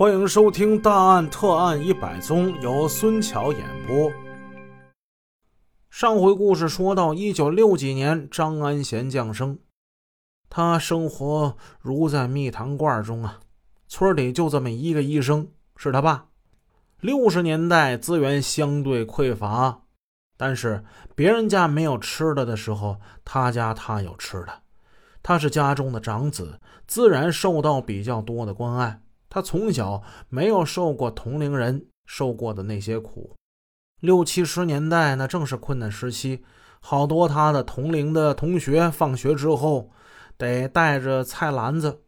欢迎收听《大案特案一百宗》，由孙桥演播。上回故事说到，一九六几年，张安贤降生，他生活如在蜜糖罐中啊。村里就这么一个医生，是他爸。六十年代资源相对匮乏，但是别人家没有吃的的时候，他家他有吃的。他是家中的长子，自然受到比较多的关爱。他从小没有受过同龄人受过的那些苦。六七十年代那正是困难时期，好多他的同龄的同学放学之后得带着菜篮子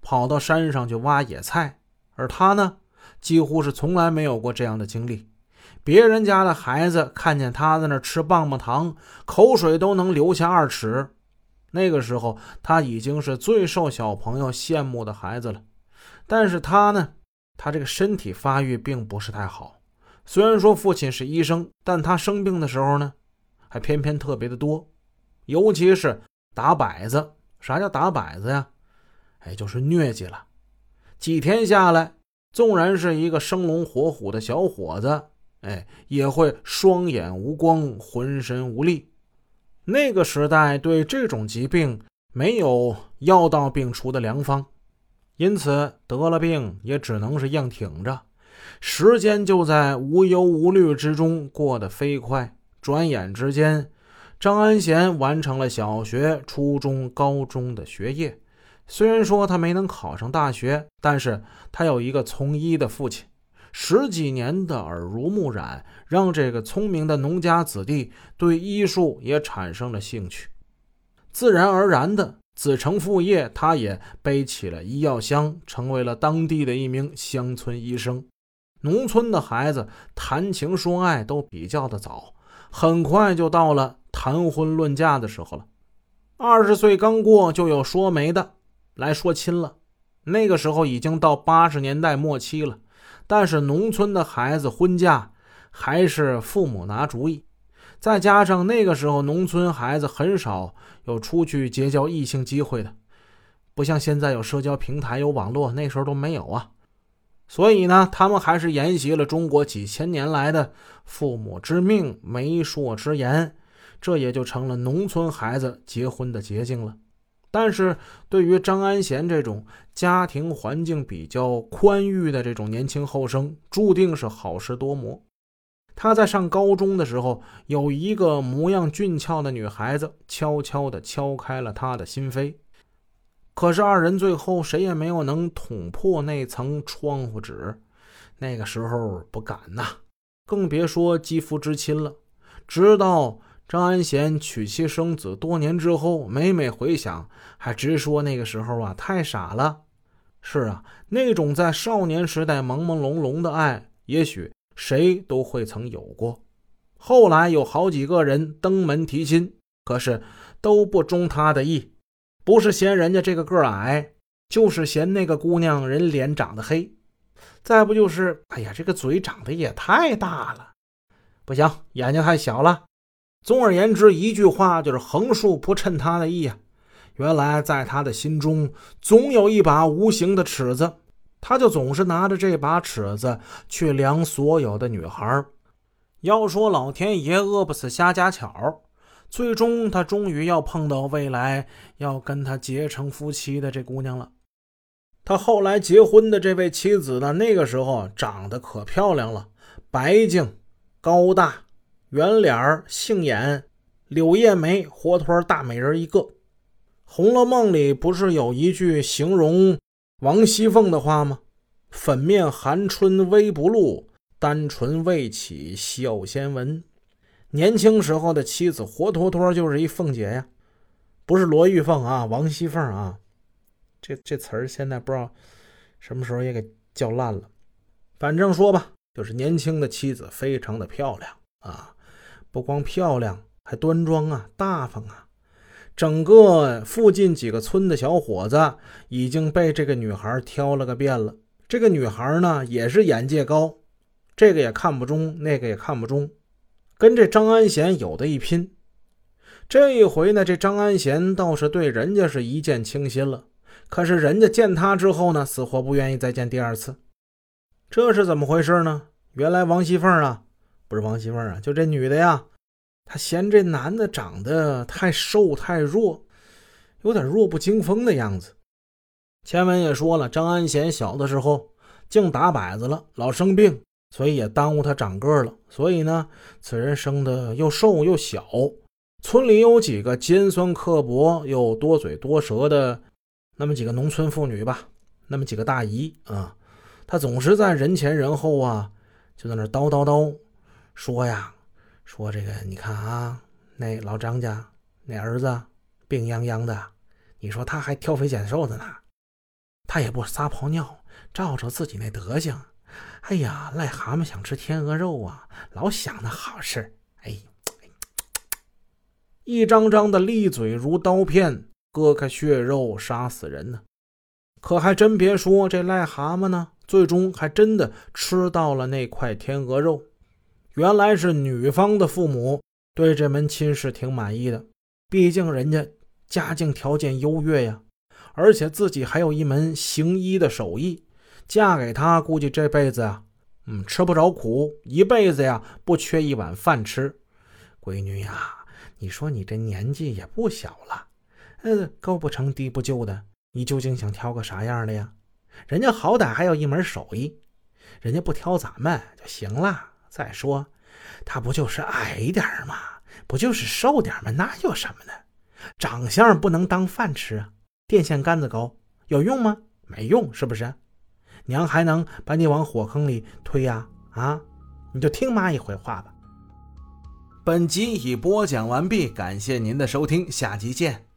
跑到山上去挖野菜，而他呢，几乎是从来没有过这样的经历。别人家的孩子看见他在那吃棒棒糖，口水都能流下二尺。那个时候他已经是最受小朋友羡慕的孩子了。但是他呢，他这个身体发育并不是太好。虽然说父亲是医生，但他生病的时候呢，还偏偏特别的多，尤其是打摆子。啥叫打摆子呀？哎，就是疟疾了。几天下来，纵然是一个生龙活虎的小伙子，哎，也会双眼无光，浑身无力。那个时代对这种疾病没有药到病除的良方。因此得了病也只能是硬挺着，时间就在无忧无虑之中过得飞快。转眼之间，张安贤完成了小学、初中、高中的学业。虽然说他没能考上大学，但是他有一个从医的父亲，十几年的耳濡目染，让这个聪明的农家子弟对医术也产生了兴趣，自然而然的。子承父业，他也背起了医药箱，成为了当地的一名乡村医生。农村的孩子谈情说爱都比较的早，很快就到了谈婚论嫁的时候了。二十岁刚过，就有说媒的来说亲了。那个时候已经到八十年代末期了，但是农村的孩子婚嫁还是父母拿主意。再加上那个时候，农村孩子很少有出去结交异性机会的，不像现在有社交平台、有网络，那时候都没有啊。所以呢，他们还是沿袭了中国几千年来的父母之命、媒妁之言，这也就成了农村孩子结婚的捷径了。但是对于张安贤这种家庭环境比较宽裕的这种年轻后生，注定是好事多磨。他在上高中的时候，有一个模样俊俏的女孩子，悄悄地敲开了他的心扉。可是二人最后谁也没有能捅破那层窗户纸。那个时候不敢呐，更别说肌肤之亲了。直到张安贤娶妻生子多年之后，每每回想，还直说那个时候啊太傻了。是啊，那种在少年时代朦朦胧胧的爱，也许。谁都会曾有过，后来有好几个人登门提亲，可是都不中他的意，不是嫌人家这个个矮，就是嫌那个姑娘人脸长得黑，再不就是，哎呀，这个嘴长得也太大了，不行，眼睛太小了。总而言之，一句话就是横竖不称他的意啊。原来在他的心中，总有一把无形的尺子。他就总是拿着这把尺子去量所有的女孩要说老天爷饿不死瞎家巧，最终他终于要碰到未来要跟他结成夫妻的这姑娘了。他后来结婚的这位妻子呢，那个时候长得可漂亮了，白净、高大、圆脸、杏眼、柳叶眉，活脱大美人一个。《红楼梦》里不是有一句形容？王熙凤的话吗？粉面含春微不露，单唇未启笑先闻。年轻时候的妻子，活脱脱就是一凤姐呀，不是罗玉凤啊，王熙凤啊。这这词儿现在不知道什么时候也给叫烂了。反正说吧，就是年轻的妻子非常的漂亮啊，不光漂亮，还端庄啊，大方啊。整个附近几个村的小伙子已经被这个女孩挑了个遍了。这个女孩呢，也是眼界高，这个也看不中，那个也看不中，跟这张安贤有的一拼。这一回呢，这张安贤倒是对人家是一见倾心了。可是人家见他之后呢，死活不愿意再见第二次。这是怎么回事呢？原来王熙凤啊，不是王熙凤啊，就这女的呀，他嫌这男的长得太瘦太弱，有点弱不禁风的样子。前文也说了，张安贤小的时候净打摆子了，老生病，所以也耽误他长个了。所以呢，此人生的又瘦又小。村里有几个尖酸刻薄又多嘴多舌的那么几个农村妇女吧，那么几个大姨啊，她总是在人前人后啊，就在那叨叨叨说呀，说这个你看啊，那老张家那儿子病殃殃的，你说他还挑肥拣瘦的呢，他也不撒泡尿，照着自己那德行，哎呀，癞蛤蟆想吃天鹅肉啊，老想那好事，哎。一张张的利嘴如刀片，割开血肉，杀死人呢。可还真别说，这癞蛤蟆呢，最终还真的吃到了那块天鹅肉。原来是女方的父母对这门亲事挺满意的，毕竟人家家境条件优越呀，而且自己还有一门行医的手艺，嫁给他估计这辈子啊，嗯，吃不着苦，一辈子呀不缺一碗饭吃。闺女呀。你说你这年纪也不小了，呃，高不成低不就的，你究竟想挑个啥样的呀？人家好歹还有一门手艺，人家不挑咱们就行了。再说，他不就是矮一点吗？不就是瘦点吗？那有什么呢？长相不能当饭吃啊！电线杆子高有用吗？没用，是不是？娘还能把你往火坑里推呀？啊，你就听妈一回话吧。本集已播讲完毕，感谢您的收听，下集见。